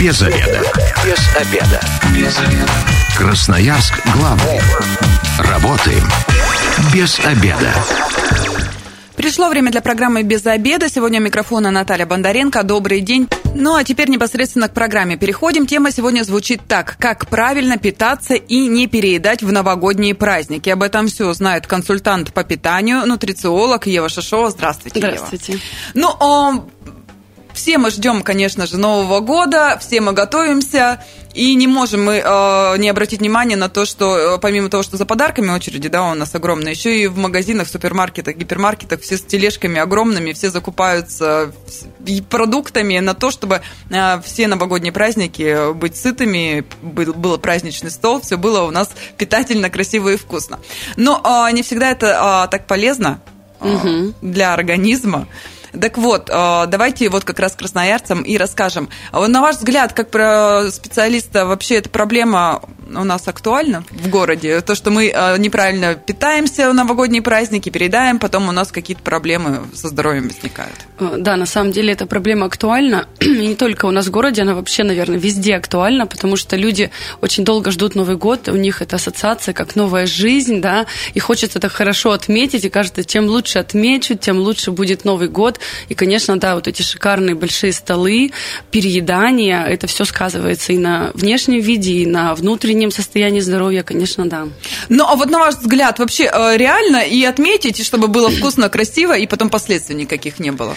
Без обеда. Без обеда. Без обеда. Красноярск главный. Работаем без обеда. Пришло время для программы «Без обеда». Сегодня у микрофона Наталья Бондаренко. Добрый день. Ну а теперь непосредственно к программе переходим. Тема сегодня звучит так. Как правильно питаться и не переедать в новогодние праздники. Об этом все знает консультант по питанию, нутрициолог Ева Шишова. Здравствуйте, Здравствуйте. Ева. Ну, все мы ждем, конечно же, Нового года, все мы готовимся, и не можем мы э, не обратить внимание на то, что э, помимо того, что за подарками очереди, да, у нас огромные, еще и в магазинах, супермаркетах, гипермаркетах все с тележками огромными, все закупаются продуктами на то, чтобы э, все новогодние праздники быть сытыми, был, был праздничный стол, все было у нас питательно, красиво и вкусно. Но э, не всегда это э, так полезно э, угу. для организма. Так вот, э, давайте вот как раз красноярцам и расскажем. На ваш взгляд, как про специалиста, вообще эта проблема у нас актуальна в городе? То, что мы э, неправильно питаемся в новогодние праздники, переедаем, потом у нас какие-то проблемы со здоровьем возникают. Э, да, на самом деле эта проблема актуальна. И не только у нас в городе, она вообще, наверное, везде актуальна, потому что люди очень долго ждут Новый год, у них это ассоциация как новая жизнь, да, и хочется это хорошо отметить, и кажется, чем лучше отмечу, тем лучше будет Новый год. И, конечно, да, вот эти шикарные большие столы, переедание, это все сказывается и на внешнем виде, и на внутреннем состоянии здоровья, конечно, да. Ну, а вот на ваш взгляд, вообще э, реально и отметить, чтобы было вкусно, красиво, и потом последствий никаких не было?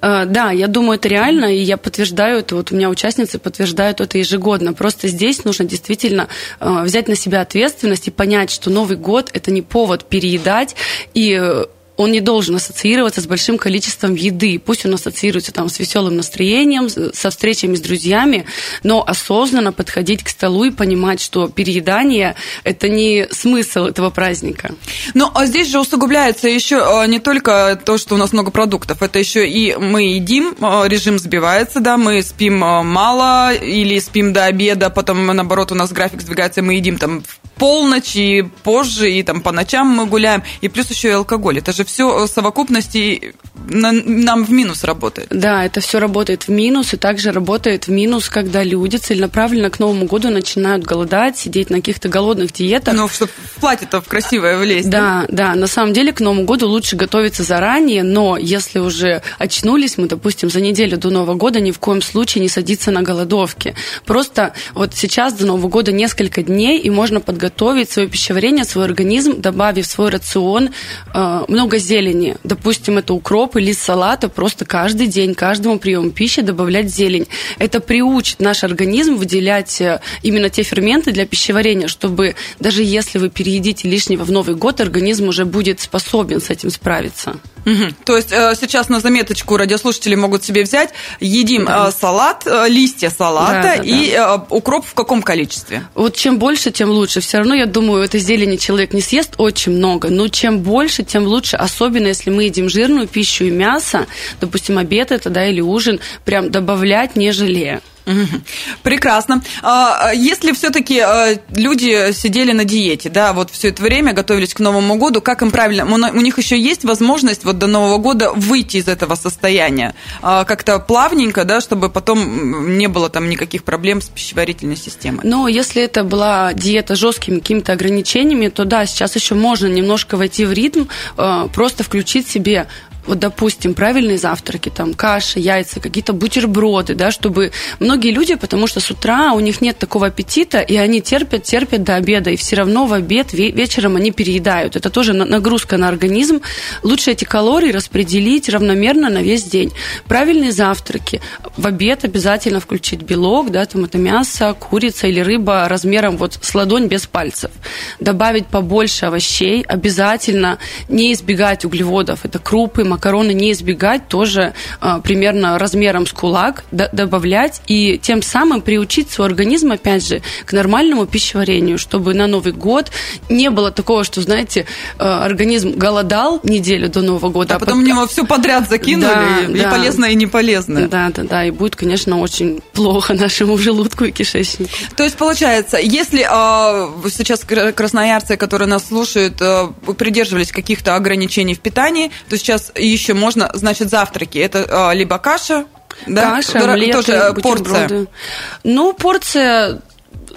Э, да, я думаю, это реально, и я подтверждаю это, вот у меня участницы подтверждают это ежегодно. Просто здесь нужно действительно э, взять на себя ответственность и понять, что Новый год – это не повод переедать, и он не должен ассоциироваться с большим количеством еды. Пусть он ассоциируется там с веселым настроением, со встречами с друзьями, но осознанно подходить к столу и понимать, что переедание – это не смысл этого праздника. Ну, а здесь же усугубляется еще а, не только то, что у нас много продуктов, это еще и мы едим, а, режим сбивается, да, мы спим а, мало или спим до обеда, потом, наоборот, у нас график сдвигается, мы едим там в полночь и позже, и там по ночам мы гуляем, и плюс еще и алкоголь. Это же все совокупности нам в минус работает. Да, это все работает в минус, и также работает в минус, когда люди целенаправленно к Новому году начинают голодать, сидеть на каких-то голодных диетах. Ну, чтобы в платье-то в красивое влезть. Да, да, да, на самом деле к Новому году лучше готовиться заранее, но если уже очнулись мы, допустим, за неделю до Нового года, ни в коем случае не садиться на голодовки. Просто вот сейчас до Нового года несколько дней, и можно подготовить свое пищеварение, свой организм, добавив в свой рацион э, много зелени. Допустим, это укроп, или салата просто каждый день, каждому приему пищи добавлять зелень. Это приучит наш организм выделять э, именно те ферменты для пищеварения, чтобы даже если вы переедите лишнего в Новый год, организм уже будет способен с этим справиться. Угу. То есть э, сейчас на заметочку радиослушатели могут себе взять, едим да. Э, салат, листья салата да, да, и да. укроп в каком количестве? Вот чем больше, тем лучше. Все равно, я думаю, этой зелени человек не съест очень много, но чем больше, тем лучше, особенно если мы едим жирную пищу и мясо, допустим, обед это, да, или ужин, прям добавлять не жалея. Прекрасно. А, если все-таки а, люди сидели на диете, да, вот все это время готовились к Новому году, как им правильно? У них еще есть возможность вот до Нового года выйти из этого состояния а, как-то плавненько, да, чтобы потом не было там никаких проблем с пищеварительной системой? Ну, если это была диета с жесткими какими-то ограничениями, то да, сейчас еще можно немножко войти в ритм, просто включить себе вот, допустим, правильные завтраки, там, каша, яйца, какие-то бутерброды, да, чтобы многие люди, потому что с утра у них нет такого аппетита, и они терпят, терпят до обеда, и все равно в обед вечером они переедают. Это тоже нагрузка на организм. Лучше эти калории распределить равномерно на весь день. Правильные завтраки. В обед обязательно включить белок, да, там это мясо, курица или рыба размером вот с ладонь без пальцев. Добавить побольше овощей, обязательно не избегать углеводов, это крупы, макароны не избегать, тоже а, примерно размером с кулак добавлять и тем самым приучить свой организм, опять же, к нормальному пищеварению, чтобы на Новый год не было такого, что, знаете, а, организм голодал неделю до Нового года. А, а потом под... него все подряд закинули, да, и да. полезное, и не полезное. Да, да, да, и будет, конечно, очень плохо нашему желудку и кишечнику. То есть, получается, если э, сейчас красноярцы, которые нас слушают, э, придерживались каких-то ограничений в питании, то сейчас еще можно, значит, завтраки. Это а, либо каша, Да? Каша, омлеты, тоже порция. Ну, порция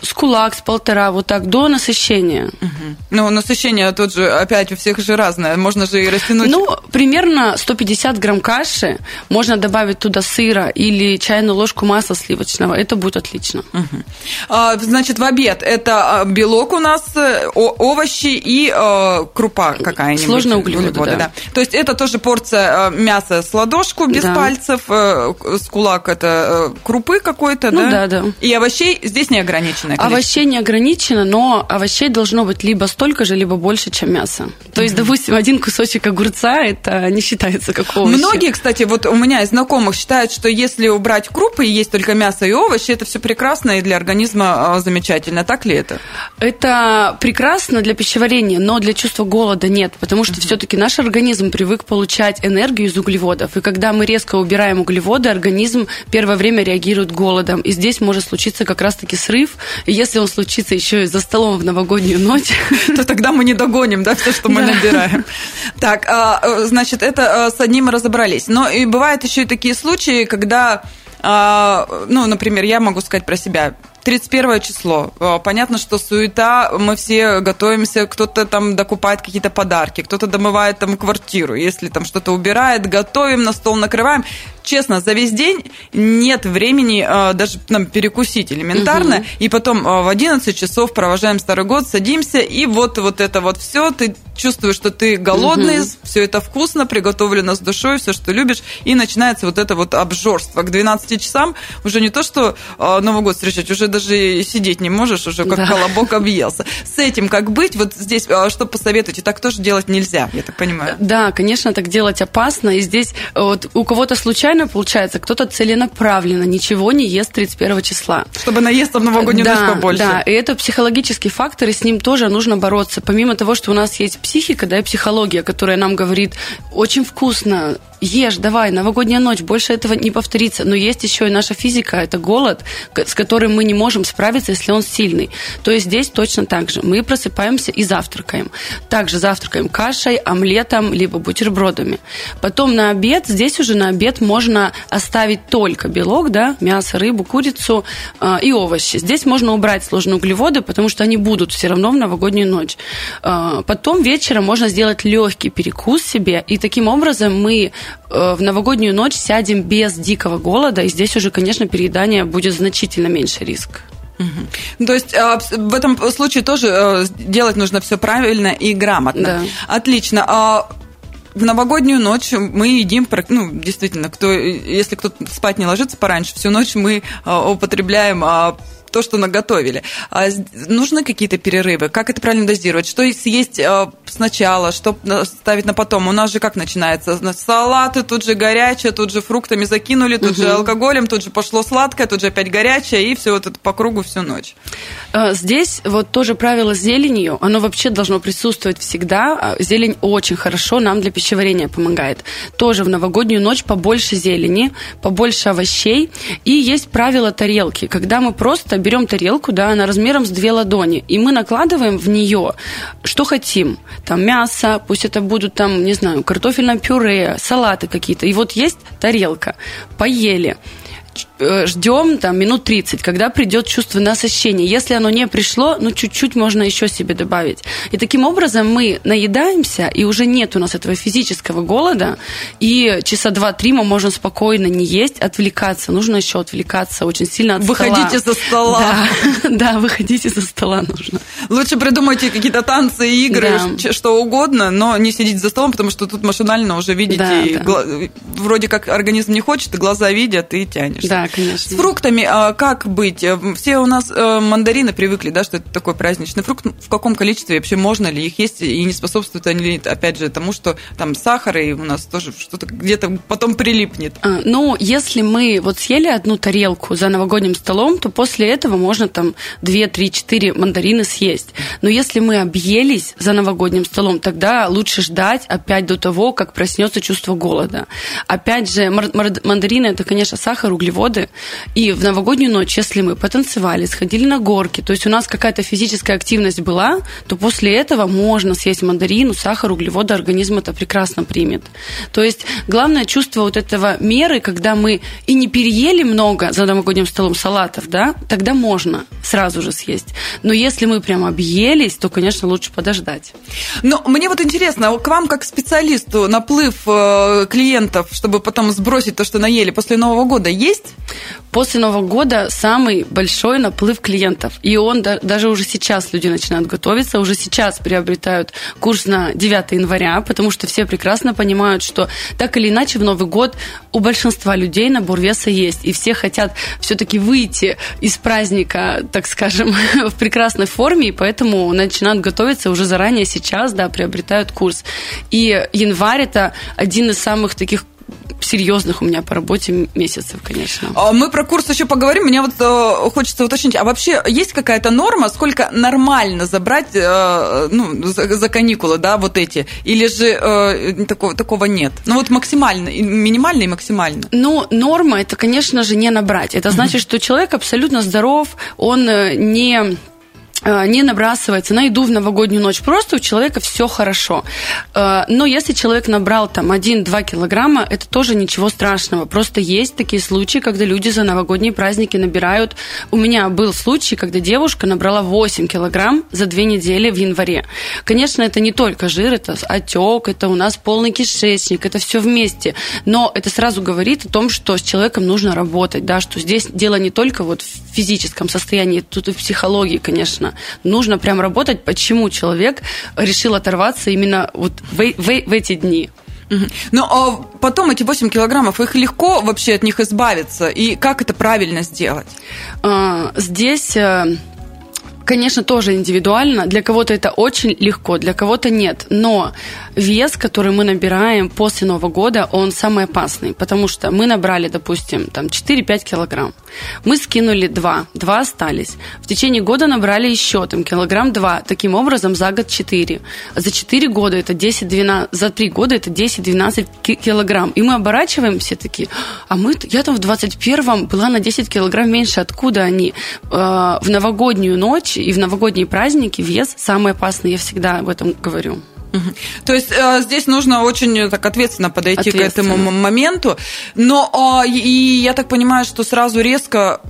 с кулак, с полтора, вот так, до насыщения. Угу. Ну, насыщение тут же опять у всех же разное, можно же и растянуть. Ну, примерно 150 грамм каши, можно добавить туда сыра или чайную ложку масла сливочного, это будет отлично. Угу. А, значит, в обед это а, белок у нас, э, овощи и э, крупа какая-нибудь. Сложные углеводы, углеводы да. да. То есть это тоже порция э, мяса с ладошку без да. пальцев, с кулак это крупы какой-то, ну, да? да, да. И овощей здесь не ограничено ограниченное количество? Овощей не ограничено, но овощей должно быть либо столько же, либо больше, чем мясо. То есть, допустим, один кусочек огурца, это не считается как овощи. Многие, кстати, вот у меня из знакомых считают, что если убрать крупы и есть только мясо и овощи, это все прекрасно и для организма а, замечательно. Так ли это? Это прекрасно для пищеварения, но для чувства голода нет, потому что все-таки наш организм привык получать энергию из углеводов. И когда мы резко убираем углеводы, организм первое время реагирует голодом. И здесь может случиться как раз-таки срыв, и если он случится еще и за столом в новогоднюю ночь, то тогда мы не догоним, да, все, что мы набираем. Так, а, э, значит, это э, с одним разобрались. Но и бывают еще и такие случаи, когда а, ну, например, я могу сказать про себя. 31 число. Э, понятно, что суета, мы все готовимся, кто-то там докупает какие-то подарки, кто-то домывает там квартиру, если там что-то убирает, готовим на стол, накрываем. Честно, за весь день нет времени э, даже нам перекусить элементарно, угу. и потом э, в 11 часов провожаем Старый год, садимся, и вот, вот это вот все, ты чувствуешь, что ты голодный, угу. все это вкусно, приготовлено с душой, все, что любишь, и начинается вот это вот обжорство. К 12 часам уже не то, что Новый год встречать, уже даже сидеть не можешь, уже как да. колобок объелся. С этим как быть? Вот здесь а, что посоветуете? Так тоже делать нельзя, я так понимаю. Да, конечно, так делать опасно. И здесь вот у кого-то случайно получается, кто-то целенаправленно ничего не ест 31 числа. Чтобы наесться в новогоднюю да, ночь побольше. Да, и это психологический фактор, и с ним тоже нужно бороться. Помимо того, что у нас есть психика, да, и психология, которая нам говорит, очень вкусно, ешь, давай, новогодняя ночь, больше этого не повторится. Но есть еще и наша физика, это голод, с которым мы не можем справиться, если он сильный. То есть здесь точно так же. Мы просыпаемся и завтракаем. Также завтракаем кашей, омлетом, либо бутербродами. Потом на обед, здесь уже на обед можно оставить только белок, да, мясо, рыбу, курицу э, и овощи. Здесь можно убрать сложные углеводы, потому что они будут все равно в новогоднюю ночь. Э, потом вечером можно сделать легкий перекус себе, и таким образом мы Э, в новогоднюю ночь сядем без дикого голода, и здесь уже, конечно, переедание будет значительно меньше риск. Угу. То есть а, в этом случае тоже э, делать нужно все правильно и грамотно. Да. Отлично. В новогоднюю ночь мы едим, ну, действительно, кто, если кто-то спать не ложится пораньше, всю ночь мы а, употребляем а, то, что наготовили. А нужны какие-то перерывы? Как это правильно дозировать? Что съесть э, сначала, что ставить на потом? У нас же как начинается? Салаты, тут же горячее, тут же фруктами закинули, тут угу. же алкоголем, тут же пошло сладкое, тут же опять горячее, и все вот это по кругу всю ночь. А, здесь вот тоже правило с зеленью, оно вообще должно присутствовать всегда. А, зелень очень хорошо нам для пищеварения помогает. Тоже в новогоднюю ночь побольше зелени, побольше овощей. И есть правило тарелки, когда мы просто берем тарелку, да, она размером с две ладони, и мы накладываем в нее, что хотим. Там мясо, пусть это будут там, не знаю, картофельное пюре, салаты какие-то. И вот есть тарелка, поели. Э, ждем там минут 30, когда придет чувство насыщения. Если оно не пришло, ну чуть-чуть можно еще себе добавить. И таким образом мы наедаемся, и уже нет у нас этого физического голода, и часа два-три мы можем спокойно не есть, отвлекаться. Нужно еще отвлекаться очень сильно от Выходите стола. со стола. Да, да, выходите со стола нужно. Лучше придумайте какие-то танцы, игры, да. что угодно, но не сидите за столом, потому что тут машинально уже видите, да, да. Гла... вроде как организм не хочет, глаза видят, и тянешь. Да, конечно. С фруктами а, как быть? Э, все у нас э, мандарины привыкли, да, что это такой праздничный фрукт. В каком количестве вообще можно ли их есть? И не способствуют они, опять же, тому, что там сахар, и у нас тоже что-то где-то потом прилипнет. А, ну, если мы вот съели одну тарелку за новогодним столом, то после этого можно там 2, 3, 4 мандарины съесть. Но если мы объелись за новогодним столом, тогда лучше ждать опять до того, как проснется чувство голода. Опять же, мандарины – это, конечно, сахар, углеводы, годы. И в новогоднюю ночь, если мы потанцевали, сходили на горки, то есть у нас какая-то физическая активность была, то после этого можно съесть мандарину, сахар, углеводы, организм это прекрасно примет. То есть главное чувство вот этого меры, когда мы и не переели много за новогодним столом салатов, да, тогда можно сразу же съесть. Но если мы прям объелись, то, конечно, лучше подождать. Но мне вот интересно, к вам как специалисту наплыв э, клиентов, чтобы потом сбросить то, что наели после Нового года, есть? После Нового года самый большой наплыв клиентов. И он даже уже сейчас люди начинают готовиться, уже сейчас приобретают курс на 9 января, потому что все прекрасно понимают, что так или иначе в Новый год у большинства людей набор веса есть. И все хотят все-таки выйти из праздника, так скажем, в прекрасной форме, и поэтому начинают готовиться уже заранее сейчас, да, приобретают курс. И январь это один из самых таких серьезных у меня по работе месяцев, конечно. А мы про курс еще поговорим. Мне вот э, хочется уточнить, а вообще есть какая-то норма, сколько нормально забрать э, ну, за, каникулы, да, вот эти? Или же э, такого, такого нет? Ну вот максимально, минимально и максимально. Ну, норма это, конечно же, не набрать. Это значит, что человек абсолютно здоров, он не не набрасывается на еду в новогоднюю ночь. Просто у человека все хорошо. Э, но если человек набрал там 1-2 килограмма, это тоже ничего страшного. Просто есть такие случаи, когда люди за новогодние праздники набирают. У меня был случай, когда девушка набрала 8 килограмм за две недели в январе. Конечно, это не только жир, это отек, это у нас полный кишечник, это все вместе. Но это сразу говорит о том, что с человеком нужно работать, да, что здесь дело не только вот в физическом состоянии, тут и в психологии, конечно нужно. Нужно прям работать, почему человек решил оторваться именно вот в, в, в эти дни. Ну, а потом эти 8 килограммов, их легко вообще от них избавиться? И как это правильно сделать? А, здесь э, конечно, тоже индивидуально. Для кого-то это очень легко, для кого-то нет. Но вес, который мы набираем после Нового года, он самый опасный, потому что мы набрали, допустим, там 4-5 килограмм. Мы скинули 2, 2 остались. В течение года набрали еще там килограмм 2. Таким образом, за год 4. За 4 года это 10-12, за 3 года это 10-12 килограмм. И мы оборачиваем все такие, а мы, я там в 21-м была на 10 килограмм меньше. Откуда они? Э, в новогоднюю ночь и в новогодние праздники вес самый опасный, я всегда об этом говорю. То есть э, здесь нужно очень так ответственно подойти ответственно. к этому моменту. Но э, и я так понимаю, что сразу резко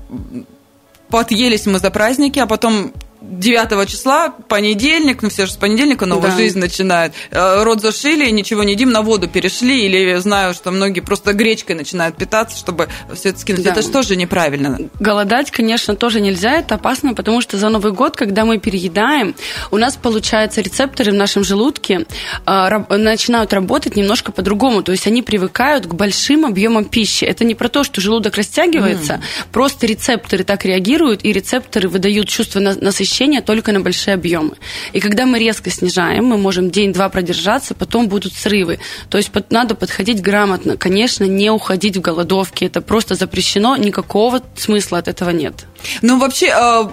подъелись мы за праздники, а потом 9 числа, понедельник, ну все же с понедельника новую да. жизнь начинают. Э, рот зашили, ничего не едим, на воду перешли, или знаю, что многие просто гречкой начинают питаться, чтобы все это скинуть. Да. Это же тоже неправильно. Голодать, конечно, тоже нельзя, это опасно, потому что за Новый год, когда мы переедаем, у нас, получается, рецепторы в нашем желудке э, начинают работать немножко по-другому, то есть они привыкают к большим объемам пищи. Это не про то, что желудок растягивается, mm. просто рецепторы так реагируют, и рецепторы выдают чувство насыщения насыщения только на большие объемы. И когда мы резко снижаем, мы можем день-два продержаться, потом будут срывы. То есть надо подходить грамотно. Конечно, не уходить в голодовки. Это просто запрещено, никакого смысла от этого нет. Ну, вообще, а,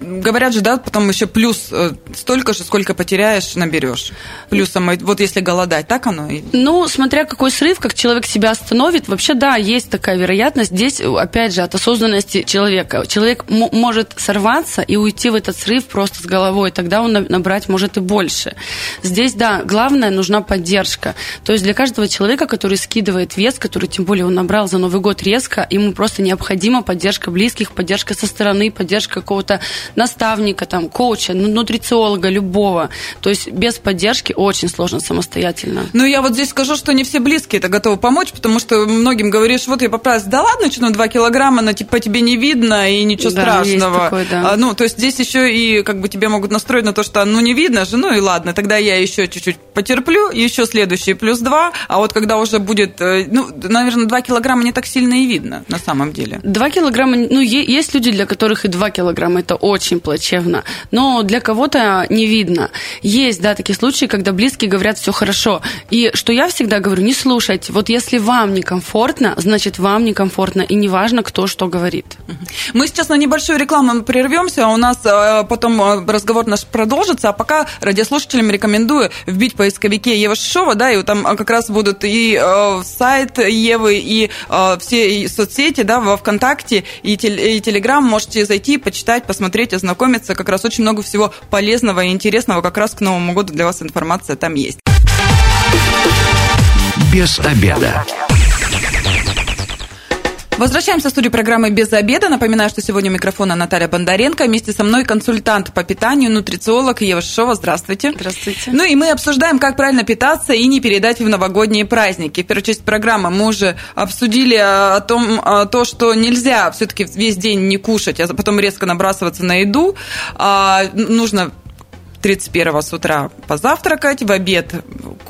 говорят же, да, потом еще плюс э, столько же, сколько потеряешь, наберешь. Плюсом, вот если голодать, так оно? Ну, смотря какой срыв, как человек себя остановит, вообще, да, есть такая вероятность. Здесь, опять же, от осознанности человека. Человек может сорваться и уйти в этот срыв просто с головой, тогда он набрать может и больше. Здесь, да, главное, нужна поддержка. То есть для каждого человека, который скидывает вес, который, тем более, он набрал за Новый год резко, ему просто необходима поддержка близких, поддержка со стороны, поддержка какого-то наставника, там, коуча, ну, нутрициолога, любого. То есть без поддержки очень сложно самостоятельно. Ну, я вот здесь скажу, что не все близкие это готовы помочь, потому что многим говоришь, вот я поправилась, да ладно, что ну, 2 килограмма, на, по тебе не видно, и ничего да, страшного. Такое, да. а, ну, то есть здесь еще и как бы тебе могут настроить на то, что ну не видно же, ну и ладно, тогда я еще чуть-чуть потерплю, еще следующий плюс 2, а вот когда уже будет, э, ну, наверное, 2 килограмма не так сильно и видно на самом деле. 2 килограмма, ну, есть люди, для которых и 2 килограмма это это очень плачевно. Но для кого-то не видно. Есть, да, такие случаи, когда близкие говорят все хорошо. И что я всегда говорю, не слушайте. Вот если вам некомфортно, значит вам некомфортно. И неважно, кто что говорит. Мы сейчас на небольшую рекламу прервемся, а у нас э, потом э, разговор наш продолжится. А пока радиослушателям рекомендую вбить в поисковике Ева Шишова, да, и там как раз будут и э, сайт Евы, и все соцсети, да, во ВКонтакте, и, и Телеграм. Можете зайти, почитать, посмотреть, ознакомиться. Как раз очень много всего полезного и интересного как раз к Новому году для вас информация там есть. Без обеда. Возвращаемся в студию программы «Без обеда». Напоминаю, что сегодня у микрофона Наталья Бондаренко. Вместе со мной консультант по питанию, нутрициолог Ева Шишова. Здравствуйте. Здравствуйте. Ну и мы обсуждаем, как правильно питаться и не передать в новогодние праздники. В первую часть программы мы уже обсудили о том, то, что нельзя все-таки весь день не кушать, а потом резко набрасываться на еду. А, нужно 31 с утра позавтракать, в обед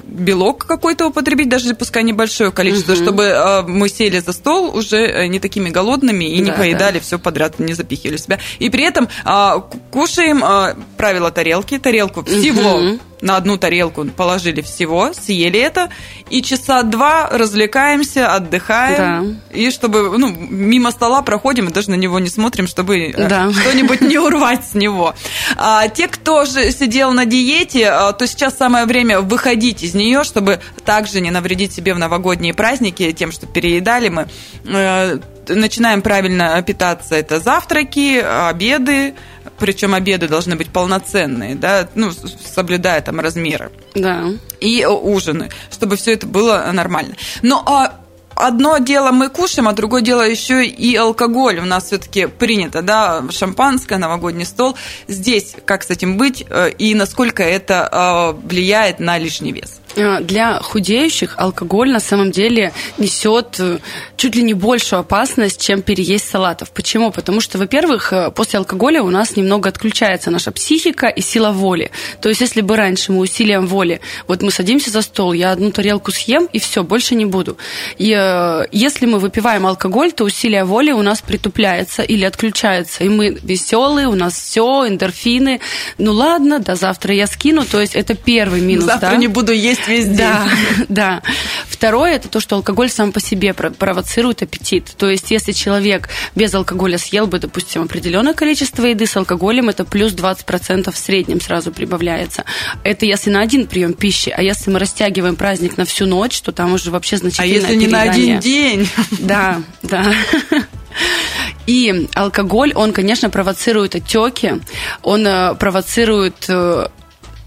белок какой-то употребить, даже пускай небольшое количество, угу. чтобы э, мы сели за стол уже э, не такими голодными и да, не поедали да. все подряд, не запихивали себя. И при этом э, кушаем э, правила тарелки, тарелку всего. Угу на одну тарелку положили всего, съели это, и часа два развлекаемся, отдыхаем, да. и чтобы, ну, мимо стола проходим и даже на него не смотрим, чтобы э, да. что-нибудь не урвать с него. А те, кто же сидел на диете, а, то сейчас самое время выходить из нее, чтобы также не навредить себе в новогодние праздники тем, что переедали мы. Э, начинаем правильно питаться. Это завтраки, обеды, причем обеды должны быть полноценные, да, ну, соблюдая там размеры. Да. И ужины, чтобы все это было нормально. Но а одно дело мы кушаем, а другое дело еще и алкоголь. У нас все-таки принято, да, шампанское, новогодний стол. Здесь как с этим быть э, и насколько это э, влияет на лишний вес? Э, для худеющих алкоголь на самом деле несет э, чуть ли не большую опасность, чем переесть салатов. Почему? Потому что, во-первых, э, после алкоголя у нас немного отключается наша психика и сила воли. То есть, если бы раньше мы усилием воли, вот мы садимся за стол, я одну тарелку съем, и все, больше не буду. И если мы выпиваем алкоголь, то усилие воли у нас притупляется или отключается, и мы веселые, у нас все, эндорфины. Ну ладно, до завтра я скину. То есть, это первый минус. Завтра да? не буду есть есть везде. Да, да. Второе, это то, что алкоголь сам по себе провоцирует аппетит. То есть, если человек без алкоголя съел бы, допустим, определенное количество еды с алкоголем, это плюс 20% в среднем сразу прибавляется. Это если на один прием пищи, а если мы растягиваем праздник на всю ночь, то там уже вообще значительное А если не на один день? Да, да. И алкоголь, он, конечно, провоцирует отеки, он э, провоцирует э,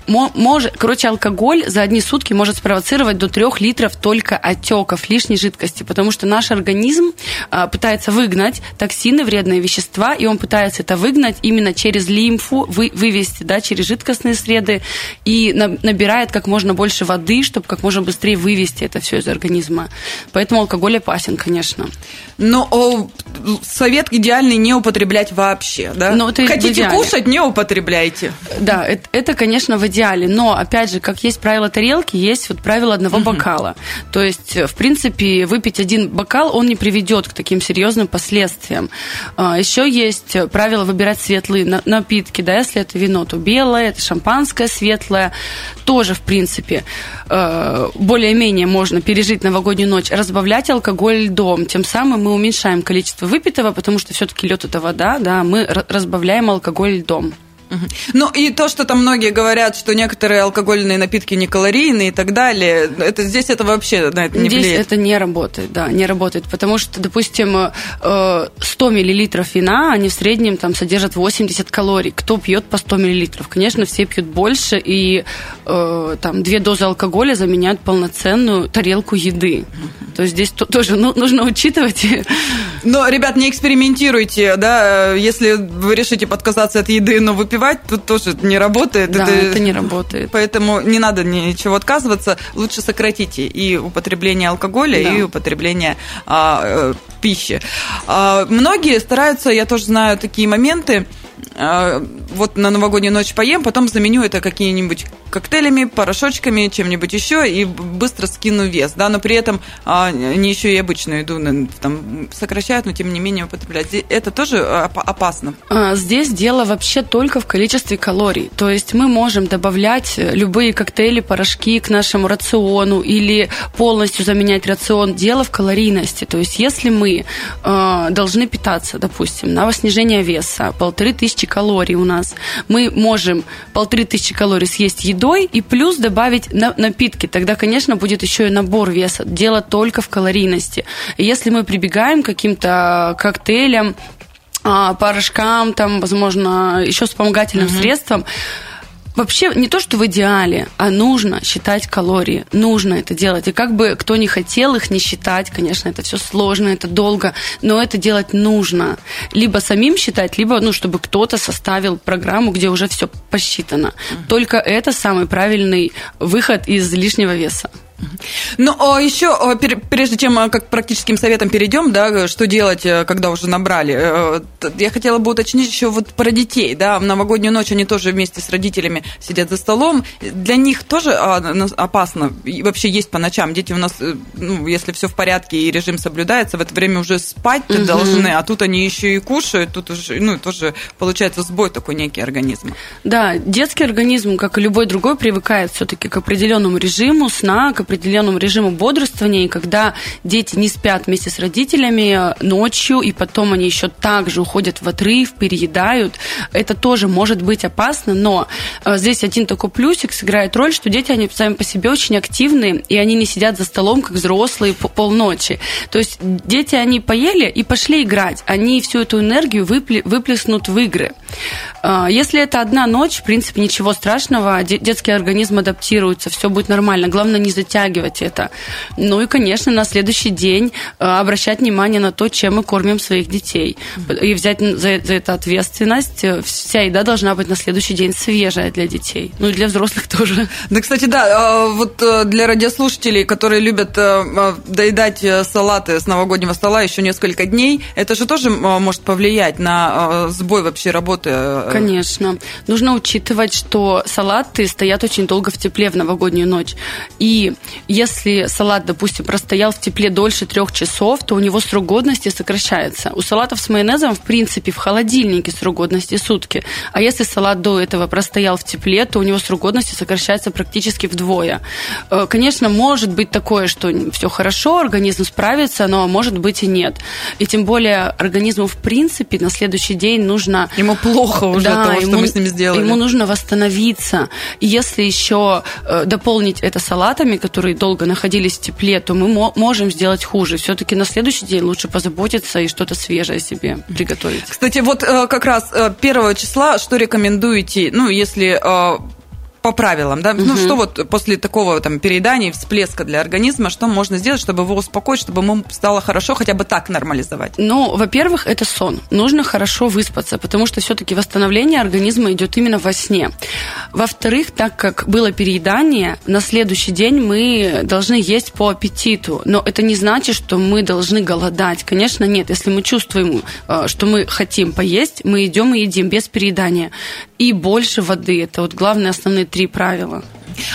может, короче, алкоголь за одни сутки может спровоцировать до трех литров только отеков лишней жидкости, потому что наш организм а, пытается выгнать токсины, вредные вещества, и он пытается это выгнать именно через лимфу, вы, вывести, да, через жидкостные среды, и на, набирает как можно больше воды, чтобы как можно быстрее вывести это все из организма. Поэтому алкоголь опасен, конечно. Но о, совет идеальный не употреблять вообще, да? Но это Хотите кушать, не употребляйте. Да, это, это конечно, в идеале. Но, опять же, как есть правило тарелки, есть вот правило одного бокала. То есть, в принципе, выпить один бокал, он не приведет к таким серьезным последствиям. А, Еще есть правило выбирать светлые напитки, да, если это вино, то белое, это шампанское светлое. Тоже, в принципе, э, более-менее можно пережить новогоднюю ночь. Разбавлять алкоголь льдом. Тем самым мы уменьшаем количество выпитого, потому что все-таки лед это вода, да, мы разбавляем алкоголь льдом. Ну и то, что там многие говорят, что некоторые алкогольные напитки не калорийные и так далее, это здесь это вообще на это не здесь влияет. это не работает, да, не работает, потому что, допустим, 100 э, миллилитров вина, они в среднем там содержат 80 калорий. Кто пьет по 100 миллилитров? Конечно, все пьют больше, и э, там две дозы алкоголя заменяют полноценную тарелку еды. То есть здесь тоже ну, нужно учитывать. Но, ребят, не экспериментируйте, да, если вы решите подказаться от еды, но выпивать выпивать тут тоже не работает. Да, это, это не работает. Поэтому не надо ничего отказываться. Лучше сократите и употребление алкоголя, да. и употребление а, э, пищи. А, многие стараются, я тоже знаю такие моменты, а, вот на новогоднюю ночь поем, потом заменю это какие-нибудь коктейлями, порошочками, чем-нибудь еще и быстро скину вес, да, но при этом а, не еще и обычную еду там, сокращают, но тем не менее употребляют. Это тоже опасно? А, здесь дело вообще только в количестве калорий. То есть мы можем добавлять любые коктейли, порошки к нашему рациону или полностью заменять рацион. Дело в калорийности. То есть если мы э, должны питаться, допустим, на снижение веса, полторы тысячи калорий у нас, мы можем полторы тысячи калорий съесть едой и плюс добавить на, напитки. Тогда, конечно, будет еще и набор веса. Дело только в калорийности. Если мы прибегаем к каким-то коктейлям, а, порошкам, там, возможно, еще вспомогательным угу. средствам, Вообще не то, что в идеале, а нужно считать калории. Нужно это делать. И как бы кто не хотел их не считать, конечно, это все сложно, это долго, но это делать нужно. Либо самим считать, либо, ну, чтобы кто-то составил программу, где уже все посчитано. Только это самый правильный выход из лишнего веса. Ну, а еще, прежде чем а, как к практическим советам перейдем, да, что делать, э, когда уже набрали, э, я хотела бы уточнить еще вот про детей, да, в новогоднюю ночь они тоже вместе с родителями сидят за столом, для них тоже а, опасно, вообще есть по ночам, дети у нас, э, ну, если все в порядке и режим соблюдается, в это время уже спать угу. должны, а тут они еще и кушают, тут уже, ну, тоже получается сбой такой некий организм. Да, детский организм, как и любой другой, привыкает все-таки к определенному режиму сна, к определенному режиму бодрствования, и когда дети не спят вместе с родителями ночью, и потом они еще также уходят в отрыв, переедают, это тоже может быть опасно, но э, здесь один такой плюсик сыграет роль, что дети, они сами по себе очень активные, и они не сидят за столом, как взрослые, полночи. То есть дети, они поели и пошли играть, они всю эту энергию выплеснут в игры. Э, если это одна ночь, в принципе, ничего страшного, детский организм адаптируется, все будет нормально. Главное не затягивать это. Ну и, конечно, на следующий день э, обращать внимание на то, чем мы кормим своих детей. И взять за, за это ответственность. Вся еда должна быть на следующий день свежая для детей. Ну и для взрослых тоже. Да, кстати, да, э, вот э, для радиослушателей, которые любят доедать салаты с новогоднего стола еще несколько дней, это же тоже может повлиять на сбой вообще работы. Конечно. Нужно учитывать, что салаты стоят очень долго в тепле в новогоднюю ночь. И если салат, допустим, простоял в тепле дольше трех часов, то у него срок годности сокращается. У салатов с майонезом, в принципе, в холодильнике срок годности сутки. А если салат до этого простоял в тепле, то у него срок годности сокращается практически вдвое. Э, конечно, может быть такое, что все хорошо, организм справится, но может быть и нет. И тем более организму, в принципе, на следующий день нужно... Ему плохо уже да, того, ему, что мы с ними сделали. Ему нужно восстановиться. И если еще э, дополнить это салатами, которые долго находились в тепле, то мы можем сделать хуже. Все-таки на следующий день лучше позаботиться и что-то свежее себе приготовить. Кстати, вот э, как раз э, первого числа что рекомендуете, ну, если э, по правилам, да? Угу. Ну, что вот после такого там переедания, всплеска для организма, что можно сделать, чтобы его успокоить, чтобы ему стало хорошо, хотя бы так нормализовать? Ну, во-первых, это сон. Нужно хорошо выспаться, потому что все-таки восстановление организма идет именно во сне. Во-вторых, так как было переедание, на следующий день мы должны есть по аппетиту. Но это не значит, что мы должны голодать. Конечно, нет. Если мы чувствуем, э, что мы хотим поесть, мы идем и едим без переедания. И больше воды. Это вот главные основные три правила.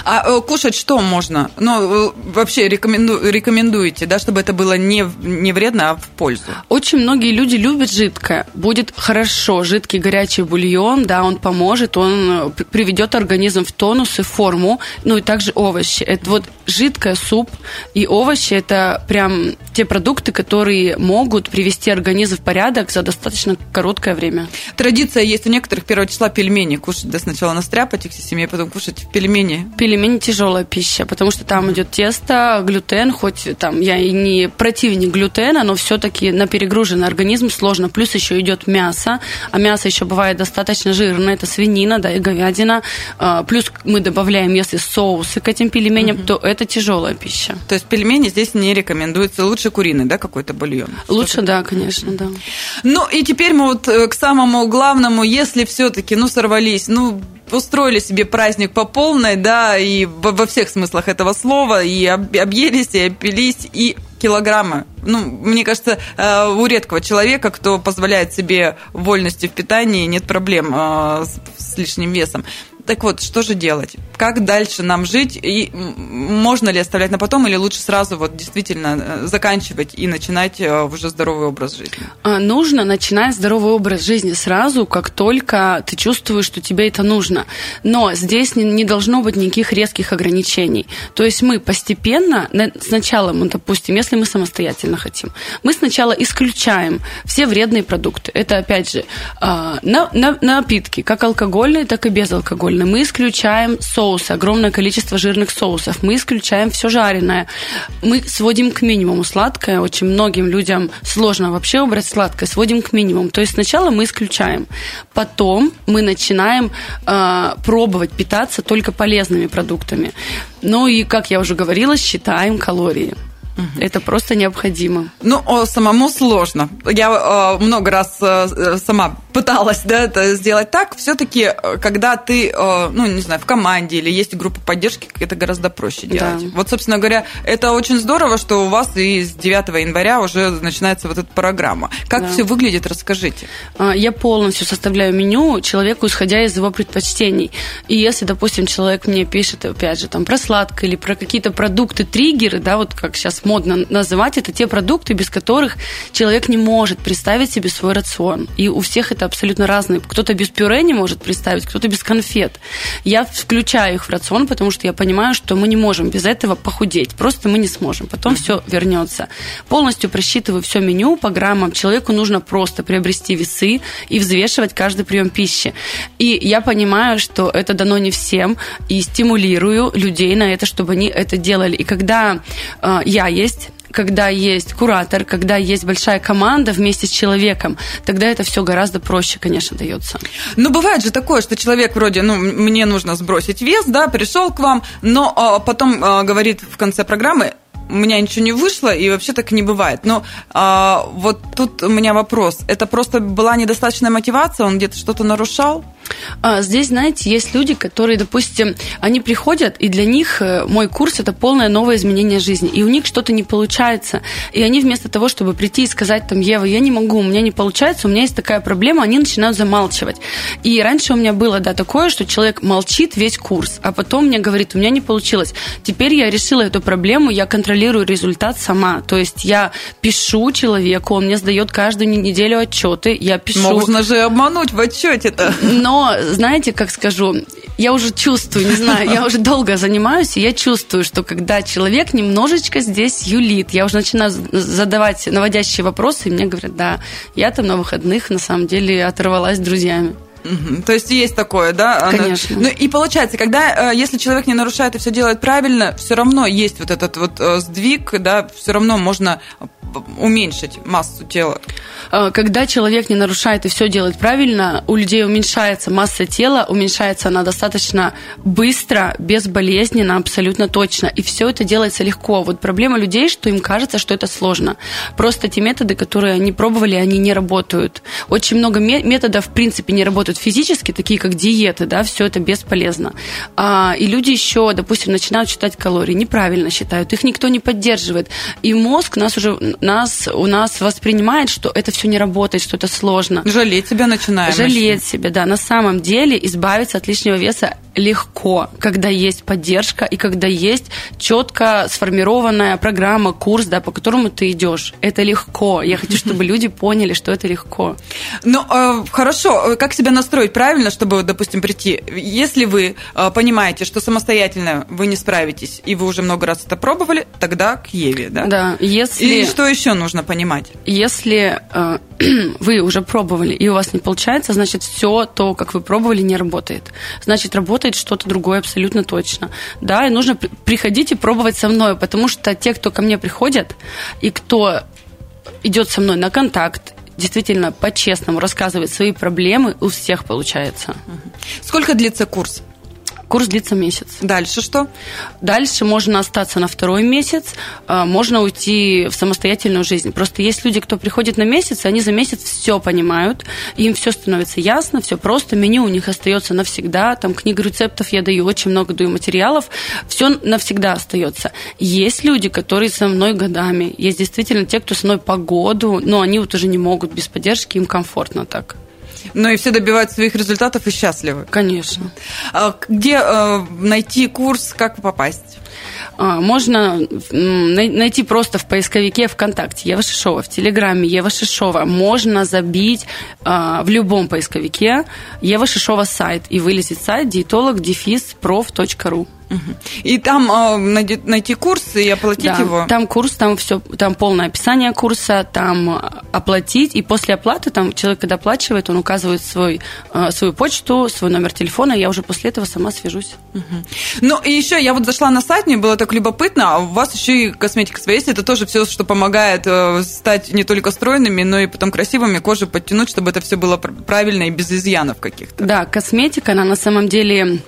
А э, кушать что можно? Ну, э, вообще рекоменду, рекомендуете, да, чтобы это было не, не вредно, а в пользу? Очень многие люди любят жидкое. Будет хорошо. Жидкий горячий бульон, да, он поможет, он э, приведет организм в тонус и форму. Ну и также овощи. Это вот жидкое суп и овощи – это прям те продукты, которые могут привести организм в порядок за достаточно короткое время. Традиция есть у некоторых первого числа пельмени кушать, да, сначала настряпать их семье, потом кушать пельмени. Пельмени тяжелая пища, потому что там идет тесто, глютен, хоть там я и не противник глютена, но все-таки на перегруженный организм сложно. Плюс еще идет мясо, а мясо еще бывает достаточно жирное, это свинина, да, и говядина. А, плюс мы добавляем, если соусы к этим пельменям, угу. то это тяжелая пища. То есть пельмени здесь не рекомендуется, лучше куриный, да, какой-то бульон? Лучше, да, конечно, да. Ну и теперь мы вот э, к самому главному, если все-таки, ну, сорвались, ну, устроили себе праздник по полной, да, и во всех смыслах этого слова, и объелись, и опились, и килограммы. Ну, мне кажется, э, у редкого человека, кто позволяет себе вольности в питании, нет проблем э, с лишним весом. Так вот, что же делать? Как дальше нам жить? И можно ли оставлять на потом, или лучше сразу вот действительно э, заканчивать и начинать э, уже здоровый образ жизни? А, нужно начинать здоровый образ жизни сразу, как только ты чувствуешь, что тебе это нужно. Но здесь не, не должно быть никаких резких ограничений. То есть мы постепенно, сначала мы, допустим, если мы самостоятельно хотим, мы сначала исключаем все вредные продукты. Это, опять же, а, на, на, напитки, как алкогольные, так и безалкогольные правильно. Мы исключаем соусы, огромное количество жирных соусов. Мы исключаем все жареное. Мы сводим к минимуму сладкое. Очень многим людям сложно вообще убрать сладкое. Сводим к минимуму. То есть сначала мы исключаем. Потом мы начинаем э, пробовать питаться только полезными продуктами. Ну и, как я уже говорила, считаем калории. Это просто необходимо. Ну, самому сложно. Я э, много раз э, сама пыталась да, это сделать так. Все-таки, э, когда ты, э, ну, не знаю, в команде или есть группа поддержки, это гораздо проще делать. Да. Вот, собственно говоря, это очень здорово, что у вас и с 9 января уже начинается вот эта программа. Как да. все выглядит, расскажите. А, я полностью составляю меню человеку, исходя из его предпочтений. И если, допустим, человек мне пишет, опять же, там, про сладкое или про какие-то продукты, триггеры, да, вот как сейчас модно называть, это те продукты, без которых человек не может представить себе свой рацион. И у всех это абсолютно разные. Кто-то без пюре не может представить, кто-то без конфет. Я включаю их в рацион, потому что я понимаю, что мы не можем без этого похудеть. Просто мы не сможем. Потом все вернется. Полностью просчитываю все меню по граммам. Человеку нужно просто приобрести весы и взвешивать каждый прием пищи. И я понимаю, что это дано не всем, и стимулирую людей на это, чтобы они это делали. И когда э, я есть когда есть куратор, когда есть большая команда вместе с человеком, тогда это все гораздо проще, конечно, дается. Но бывает же такое, что человек вроде, ну, мне нужно сбросить вес, да, пришел к вам, но а, потом а, говорит в конце программы, у меня ничего не вышло, и вообще так не бывает. Но а, вот тут у меня вопрос. Это просто была недостаточная мотивация, он где-то что-то нарушал? А, здесь, знаете, есть люди, которые, допустим, они приходят, и для них э, мой курс – это полное новое изменение жизни, и у них что-то не получается. И они вместо того, чтобы прийти и сказать, там, Ева, я не могу, у меня не получается, у меня есть такая проблема, они начинают замалчивать. И раньше у меня было, да, такое, что человек молчит весь курс, а потом мне говорит, у меня не получилось. Теперь я решила эту проблему, я контролирую результат сама. То есть я пишу человеку, он мне сдает каждую неделю отчеты, я пишу... Можно же обмануть в отчете-то. Но знаете, как скажу, я уже чувствую, не знаю, я уже долго занимаюсь, и я чувствую, что когда человек немножечко здесь юлит, я уже начинаю задавать наводящие вопросы, и мне говорят, да, я там на выходных на самом деле оторвалась с друзьями. Угу. То есть есть такое, да? Конечно. Ну и получается, когда, э, если человек не нарушает и все делает правильно, все равно есть вот этот вот э, сдвиг, да, все равно можно уменьшить массу тела. Э, когда человек не нарушает и все делает правильно, у людей уменьшается масса тела, уменьшается она достаточно быстро, безболезненно, абсолютно точно. И все это делается легко. Вот проблема людей, что им кажется, что это сложно. Просто те методы, которые они пробовали, они не работают. Очень много методов, в принципе, не работают работают физически, такие как диеты, да, все это бесполезно. А, и люди еще, допустим, начинают считать калории, неправильно считают, их никто не поддерживает. И мозг нас уже, нас, у нас воспринимает, что это все не работает, что это сложно. Жалеть себя начинаем. Жалеть себя, да. На самом деле избавиться от лишнего веса легко, когда есть поддержка и когда есть четко сформированная программа, курс, да, по которому ты идешь. Это легко. Я хочу, чтобы люди поняли, что это легко. Ну, э, хорошо. Как себя настроить правильно, чтобы, допустим, прийти? Если вы э, понимаете, что самостоятельно вы не справитесь, и вы уже много раз это пробовали, тогда к Еве, да? Да. Если... И что еще нужно понимать? Если э, вы уже пробовали, и у вас не получается, значит, все то, как вы пробовали, не работает. Значит, работает что-то другое абсолютно точно. Да, и нужно приходить и пробовать со мной, потому что те, кто ко мне приходят, и кто идет со мной на контакт, действительно по-честному рассказывает свои проблемы, у всех получается. Сколько длится курс? Курс длится месяц. Дальше что? Дальше можно остаться на второй месяц, а, можно уйти в самостоятельную жизнь. Просто есть люди, кто приходит на месяц, и они за месяц все понимают, им все становится ясно, все просто, меню у них остается навсегда, там книгу рецептов я даю, очень много даю материалов, все навсегда остается. Есть люди, которые со мной годами, есть действительно те, кто со мной по году, но они вот уже не могут без поддержки, им комфортно так. Ну и все добиваются своих результатов и счастливы. Конечно. А где э, найти курс, как попасть? А, можно найти просто в поисковике ВКонтакте Ева Шишова, в Телеграме Ева Шишова. Можно забить а, в любом поисковике Ева Шишова сайт и вылезет сайт диетолог дефис проф.ру. И там э, найти, найти курс и оплатить да, его? там курс, там все, там полное описание курса, там оплатить, и после оплаты, там человек, когда оплачивает, он указывает свой, э, свою почту, свой номер телефона, я уже после этого сама свяжусь. Угу. Ну, и еще я вот зашла на сайт, мне было так любопытно, а у вас еще и косметика своя есть, это тоже все, что помогает э, стать не только стройными, но и потом красивыми, кожу подтянуть, чтобы это все было правильно и без изъянов каких-то. Да, косметика, она на самом деле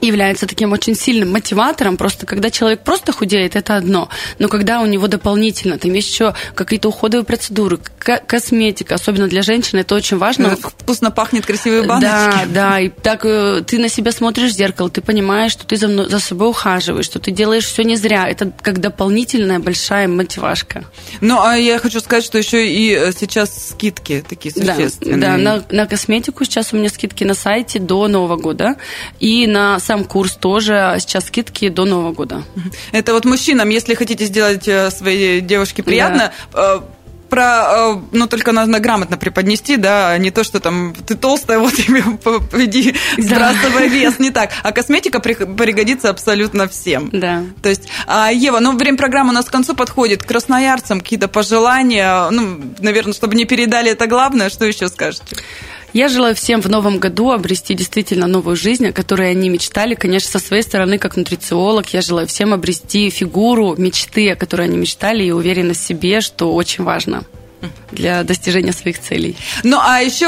является таким очень сильным мотиватором. Просто когда человек просто худеет, это одно. Но когда у него дополнительно, там есть еще какие-то уходовые процедуры, косметика, особенно для женщин, это очень важно. Вкусно пахнет красивые баночки. Да, да. И так э, ты на себя смотришь в зеркало, ты понимаешь, что ты за, за собой ухаживаешь, что ты делаешь все не зря. Это как дополнительная большая мотивашка. Ну, а я хочу сказать, что еще и э, сейчас скидки такие существенные. Да, да на, на косметику сейчас у меня скидки на сайте до Нового года. И на сам курс тоже сейчас скидки до Нового года. Это вот мужчинам, если хотите сделать э, своей девушке приятно, да э, про, э, ну, только надо грамотно преподнести, да, а не то, что там ты толстая, вот иди сбрасывай вес, не так. А косметика пригодится абсолютно всем. Да. То есть, а, Ева, ну, время программы у нас к концу подходит. Красноярцам какие-то пожелания, ну, наверное, чтобы не передали это главное, что еще скажете? Я желаю всем в новом году обрести действительно новую жизнь, о которой они мечтали. Конечно, со своей стороны, как нутрициолог, я желаю всем обрести фигуру мечты, о которой они мечтали, и уверенность в себе, что очень важно для достижения своих целей. Ну, а еще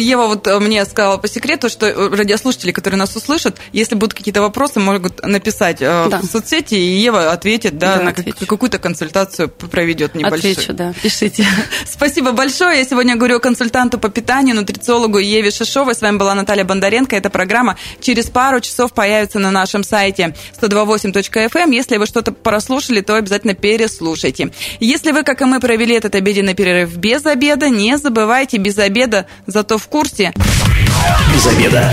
Ева вот мне сказала по секрету, что радиослушатели, которые нас услышат, если будут какие-то вопросы, могут написать э, да. в соцсети, и Ева ответит, да, да на отвечу. какую-то консультацию проведет небольшую. Отвечу, да, пишите. Спасибо большое. Я сегодня говорю консультанту по питанию, нутрициологу Еве Шишовой. С вами была Наталья Бондаренко. Эта программа через пару часов появится на нашем сайте 128.fm. Эм. Если вы что-то прослушали, то обязательно переслушайте. Если вы, как и мы, провели этот обеденный перерыв без обеда. Не забывайте, без обеда, зато в курсе. Без обеда.